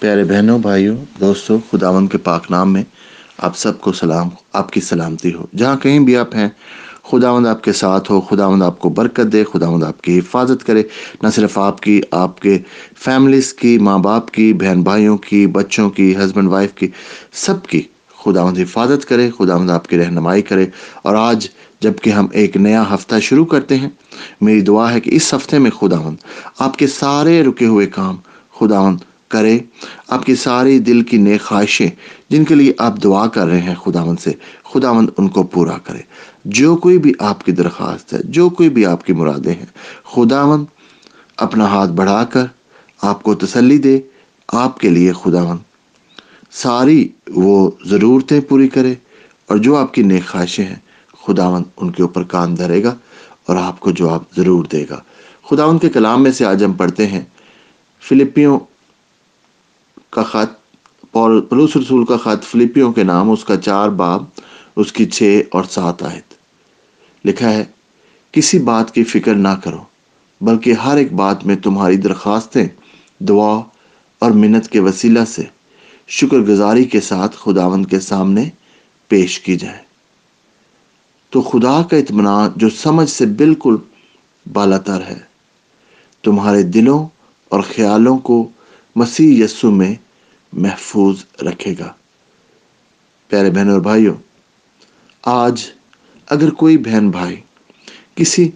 پیارے بہنوں، بھائیوں، دوستوں خداون کے پاک نام میں آپ سب کو سلام، آپ کی سلامتی ہو۔ جہاں کہیں بھی آپ ہیں، خداوند آپ کے ساتھ ہو، خداوند آپ کو برکت دے، خداوند آپ کی حفاظت کرے۔ نہ صرف آپ کی، آپ کے فیملیز کی ماں باپ کی بہن بھائیوں کی، بچوں کی ہسبینڈ وائف کی، سب کی خداوند حفاظت کرے، خداوند آپ کی رہنمائی کرے۔ اور آج جبکہ ہم ایک نیا ہفتہ شروع کرتے ہیں، میری دعا ہے کہ اس ہفتے میں خداوند آپ کے سارے رکے ہوئے کام خداوند کرے آپ کی ساری دل کی نیک خواہشیں جن کے لیے آپ دعا کر رہے ہیں خداوند سے، خداوند ان کو پورا کرے۔ جو کوئی بھی آپ کی درخواست ہے، جو کوئی بھی آپ کی مرادیں ہیں، خداوند اپنا ہاتھ بڑھا کر آپ کو تسلی دے، آپ کے لیے خداوند ساری وہ ضرورتیں پوری کرے اور جو آپ کی نیک خواہشیں ہیں، خداوند ان کے اوپر کان دھرے گا اور آپ کو جواب ضرور دے گا۔ خداوند کے کلام میں سے آج ہم پڑھتے ہیں، فلپیوں کا خط پلوس رسول کا خط، فلپیوں کے نام، اس کا چار باب، اس کی چھ اور سات آیت۔ لکھا ہے، کسی بات کی فکر نہ کرو، بلکہ ہر ایک بات میں تمہاری درخواستیں، دعا اور منت کے وسیلہ سے شکر گزاری کے ساتھ خداوند کے سامنے پیش کی جائے۔ تو خدا کا اطمینان جو سمجھ سے بالکل بالا تر ہے، تمہارے دلوں اور خیالوں کو مسیح یسو میں محفوظ رکھے گا۔ پیارے بہن اور بھائیوں، آج اگر کوئی بہن بھائی کسی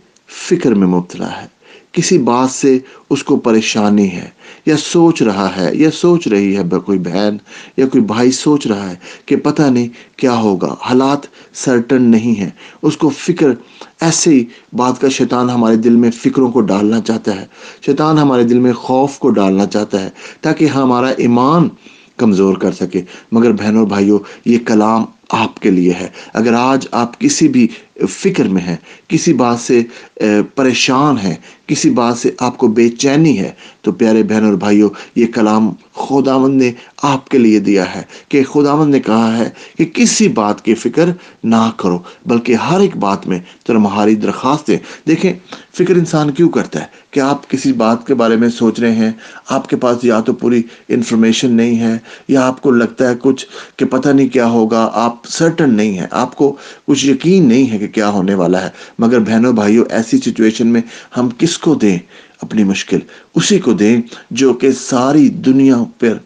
فکر میں مبتلا ہے، کسی بات سے اس کو پریشانی ہے یا سوچ رہا ہے، یا سوچ رہی ہے کوئی بہن یا کوئی بھائی سوچ رہا ہے کہ پتہ نہیں کیا ہوگا، حالات سرٹن نہیں ہیں، اس کو فکر ایسے ہی بات کا شیطان ہمارے دل میں فکروں کو ڈالنا چاہتا ہے، شیطان ہمارے دل میں خوف کو ڈالنا چاہتا ہے تاکہ ہمارا ایمان کمزور کر سکے۔ مگر بہنوں بھائیوں، یہ کلام آپ کے لیے ہے۔ اگر آج آپ کسی بھی فکر میں ہیں، کسی بات سے پریشان ہیں کسی بات سے آپ کو بے چینی ہے، تو پیارے بہن اور بھائیوں، یہ کلام خداوند نے آپ کے لیے دیا ہے کہ خداوند نے کہا ہے کہ کسی بات کی فکر نہ کرو، بلکہ ہر ایک بات میں تمہاری درخواستیں دیکھیں، فکر انسان کیوں کرتا ہے؟ کہ آپ کسی بات کے بارے میں سوچ رہے ہیں؟ آپ کے پاس یا تو پوری انفارمیشن نہیں ہے، یا آپ کو لگتا ہے کچھ کہ پتہ نہیں کیا ہوگا، آپ سرٹن نہیں ہے آپ کو کچھ یقین نہیں ہے کہ کیا ہونے والا ہے۔ مگر بہنوں، بھائیوں، ایسی سچویشن میں ہم کس کو دیں اپنی مشکل، اسی کو دیں جو کہ ساری دنیا پر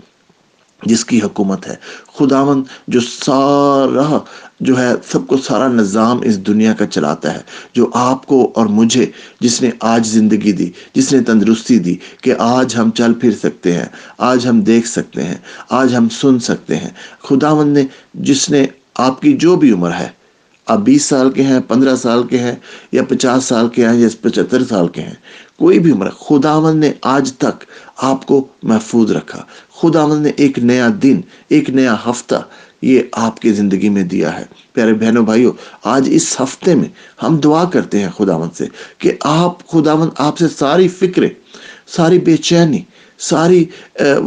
جس کی حکومت ہے۔ خداون جو سارا، جو ہے سب کو سارا نظام اس دنیا کا چلاتا ہے، جو آپ کو اور مجھے، جس نے آج زندگی دی، جس نے تندرستی دی کہ آج ہم چل پھر سکتے ہیں، آج ہم دیکھ سکتے ہیں، آج ہم سن سکتے ہیں۔ خداون نے، جس نے آپ کی جو بھی عمر ہے آپ بیس سال کے ہیں، پندرہ سال کے ہیں یا پچاس سال کے ہیں یا پچہتر سال کے ہیں، کوئی بھی عمر خداون نے آج تک آپ کو محفوظ رکھا۔ خداون نے ایک نیا دن، ایک نیا ہفتہ یہ آپ کی زندگی میں دیا ہے۔ پیارے بہنوں، بھائیوں، آج اس ہفتے میں ہم دعا کرتے ہیں خداون سے کہ آپ خداون آپ سے ساری فکریں، ساری بے چینی ساری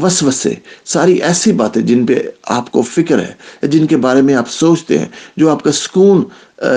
وسوسے، ساری ایسی باتیں جن پہ آپ کو فکر ہے، جن کے بارے میں آپ سوچتے ہیں، جو آپ کا سکون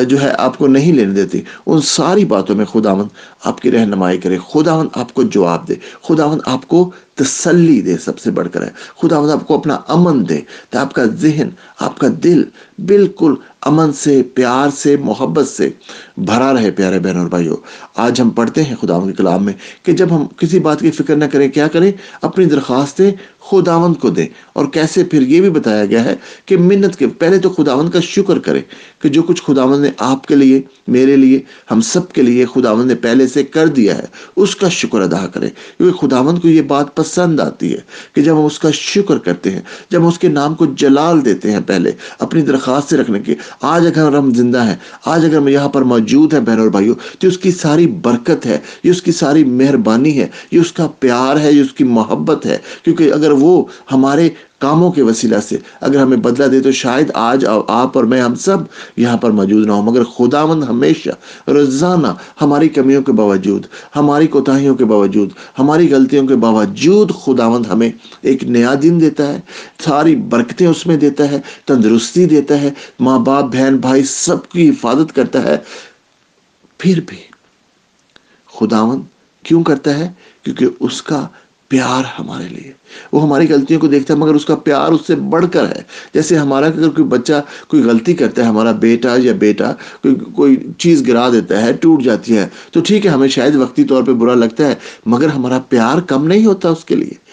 جو ہے، آپ کو نہیں لینے دیتی۔ ان ساری باتوں میں خداون آپ کی رہنمائی کرے۔ خداون آپ کو جواب دے۔ خداون آپ کو تسلی دے سب سے بڑھ کر۔ ہے خداون آپ کو اپنا امن دے۔ تو آپ کا ذہن، آپ کا دل بالکل امن سے، پیار سے، محبت سے بھرا رہے، پیارے بہن اور بھائیوں۔ آج ہم پڑھتے ہیں خداون کے کلام میں کہ جب ہم کسی بات کی فکر نہ کریں، کیا کریں؟ اپنی درخواستیں خداون کو دیں اور کیسے پھر یہ بھی بتایا گیا ہے کہ منت کے پہلے تو خداون کا شکر کرے کہ جو کچھ خداون نے آپ کے لیے، میرے لیے، ہم سب کے لیے خداون نے پہلے سے کر دیا ہے، اس کا شکر ادا کرے۔ کیونکہ خداون کو یہ بات پسند آتی ہے کہ جب ہم اس کا شکر کرتے ہیں، جب ہم اس کے نام کو جلال دیتے ہیں پہلے، اپنی درخواست سے رکھنے کی آج اگر ہم زندہ ہیں، آج اگر ہم یہاں پر موجود ہیں بہن اور بھائیوں، تو اس کی ساری برکت ہے، یہ اس کی ساری مہربانی ہے، یہ اس کا پیار ہے، یہ اس کی محبت ہے۔ کیونکہ اگر وہ ہمارے کاموں کے وسیلہ سے اگر ہمیں بدلہ دے تو شاید آج آپ اور میں ہم سب یہاں پر موجود نہ ہوں۔ مگر خداوند ہمیشہ روزانہ ہماری کمیوں کے باوجود، ہماری کوتاہیوں کے باوجود، ہماری غلطیوں کے باوجود خداوند ہمیں ایک نیا دن دیتا ہے۔ ساری برکتیں اس میں دیتا ہے، تندرستی دیتا ہے، ماں باپ، بہن، بھائی سب کی حفاظت کرتا ہے۔ پھر بھی خداوند کیوں کرتا ہے؟ کیونکہ اس کا پیار ہمارے لیے۔ وہ ہماری غلطیوں کو دیکھتا ہے، مگر اس کا پیار اس سے بڑھ کر ہے۔ جیسے ہمارا اگر کوئی بچہ کوئی غلطی کرتا ہے، ہمارا بیٹا یا بیٹا کوئی کوئی چیز گرا دیتا ہے، ٹوٹ جاتی ہے، تو ٹھیک ہے، ہمیں شاید وقتی طور پہ برا لگتا ہے، مگر ہمارا پیار کم نہیں ہوتا اس کے لیے۔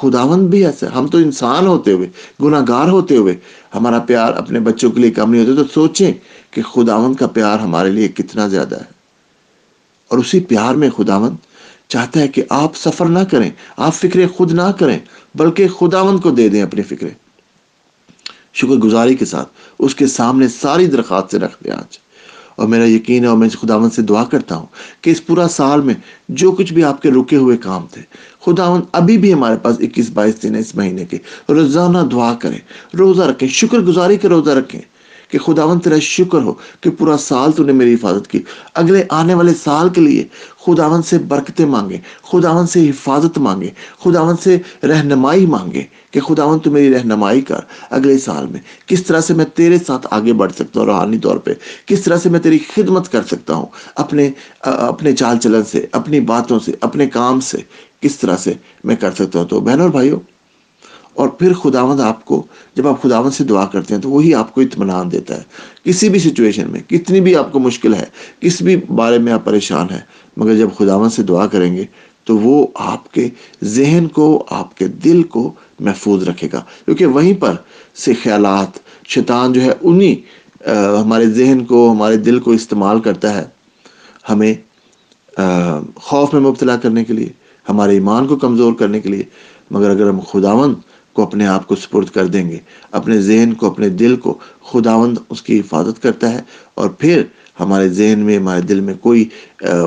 خداوند بھی ایسا ہم تو انسان ہوتے ہوئے گناہ گار ہوتے ہوئے ہمارا پیار اپنے بچوں کے لیے کم نہیں ہوتا۔ تو سوچیں کہ خداوند کا پیار ہمارے لیے کتنا زیادہ ہے۔ اور اسی پیار میں خداوند چاہتا ہے کہ آپ سفر نہ کریں، آپ فکریں خود نہ کریں، بلکہ خداوند کو دے دیں اپنی فکریں شکر گزاری کے ساتھ اس کے سامنے ساری درخواست سے رکھ دیں آج۔ اور میرا یقین ہے اور میں خداوند سے دعا کرتا ہوں کہ اس پورا سال میں جو کچھ بھی آپ کے رکے ہوئے کام تھے، خداوند ابھی بھی ہمارے پاس اکیس بائیس دن ہے اس مہینے کے۔ روزانہ دعا کریں، روزہ رکھیں، شکر گزاری کے روزہ رکھیں۔ کہ خداون تیرا شکر ہو کہ پورا سال تو نے میری حفاظت کی۔ اگلے آنے والے سال کے لیے خداون سے برکتیں مانگے خداون سے حفاظت مانگے خداون سے رہنمائی مانگے کہ خداون تو میری رہنمائی کر۔ اگلے سال میں کس طرح سے میں تیرے ساتھ آگے بڑھ سکتا ہوں روحانی طور پہ؟ کس طرح سے میں تیری خدمت کر سکتا ہوں اپنے اپنے چال چلن سے، اپنی باتوں سے، اپنے کام سے؟ کس طرح سے میں کر سکتا ہوں تو بہن اور بھائیوں اور پھر خداوند آپ کو جب آپ خداوند سے دعا کرتے ہیں تو وہی آپ کو اطمینان دیتا ہے۔ کسی بھی سچویشن میں، کتنی بھی آپ کو مشکل ہے، کس بھی بارے میں آپ پریشان ہیں، مگر جب خداوند سے دعا کریں گے تو وہ آپ کے ذہن کو، آپ کے دل کو محفوظ رکھے گا۔ کیونکہ وہیں پر سے خیالات، شیطان جو ہے، انہی ہمارے ذہن کو، ہمارے دل کو استعمال کرتا ہے ہمیں خوف میں مبتلا کرنے کے لیے، ہمارے ایمان کو کمزور کرنے کے لیے۔ مگر اگر ہم خداوند کو اپنے آپ کو سپرد کر دیں گے۔ اپنے ذہن کو، اپنے دل کو خداوند اس کی حفاظت کرتا ہے۔ اور پھر ہمارے ذہن میں، ہمارے دل میں کوئی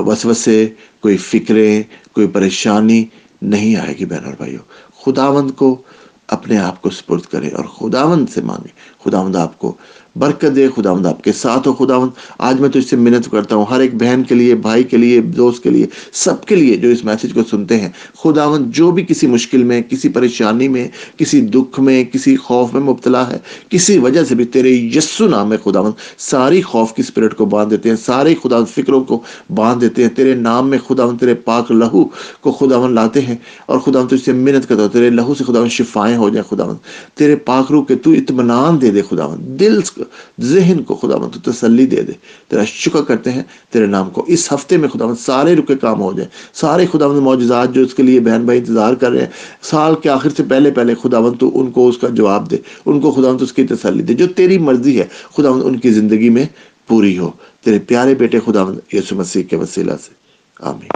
وسوسے، کوئی فکریں، کوئی پریشانی نہیں آئے گی بہن اور بھائیوں خداوند کو اپنے آپ کو سپرد کرے اور خداوند سے مانگیں۔ خداوند آپ کو برکت دے خداوند آپ کے ساتھ ہو خداوند۔ آج میں تو اس سے منت کرتا ہوں، ہر ایک بہن کے لیے، بھائی کے لیے، دوست کے لیے، سب کے لیے جو اس میسج کو سنتے ہیں۔ خداوند جو بھی کسی مشکل میں، کسی پریشانی میں، کسی دکھ میں، کسی خوف میں مبتلا ہے، کسی وجہ سے بھی تیرے یسو نام میں خداوند ساری خوف کی اسپرٹ کو باندھ دیتے ہیں سارے خدا فکروں کو باندھ دیتے ہیں۔ تیرے نام میں خداوند، تیرے پاک لہو کو خداوند لاتے ہیں۔ اور خداوند تو اس سے منت کرتا ہوں، تیرے لہو سے خداوند شفائیں ہو جائیں خداوند۔ تیرے پاک روح کے تو اطمینان دے دے خداوند۔ دل ذہن کو خدا مند تسلی دے دے۔ تیرا شکر کرتے ہیں، تیرے نام کو اس ہفتے میں خدا مند سارے رکے کام ہو جائیں سارے خدا مند معجزات جو اس کے لیے بہن بھائی انتظار کر رہے ہیں، سال کے آخر سے پہلے پہلے خدا مند تو ان کو اس کا جواب دے۔ ان کو خدا مند اس کی تسلی دے۔ جو تیری مرضی ہے خدا مند ان کی زندگی میں پوری ہو۔ تیرے پیارے بیٹے خدا مند یسو مسیح کے وسیلہ سے۔ آمین۔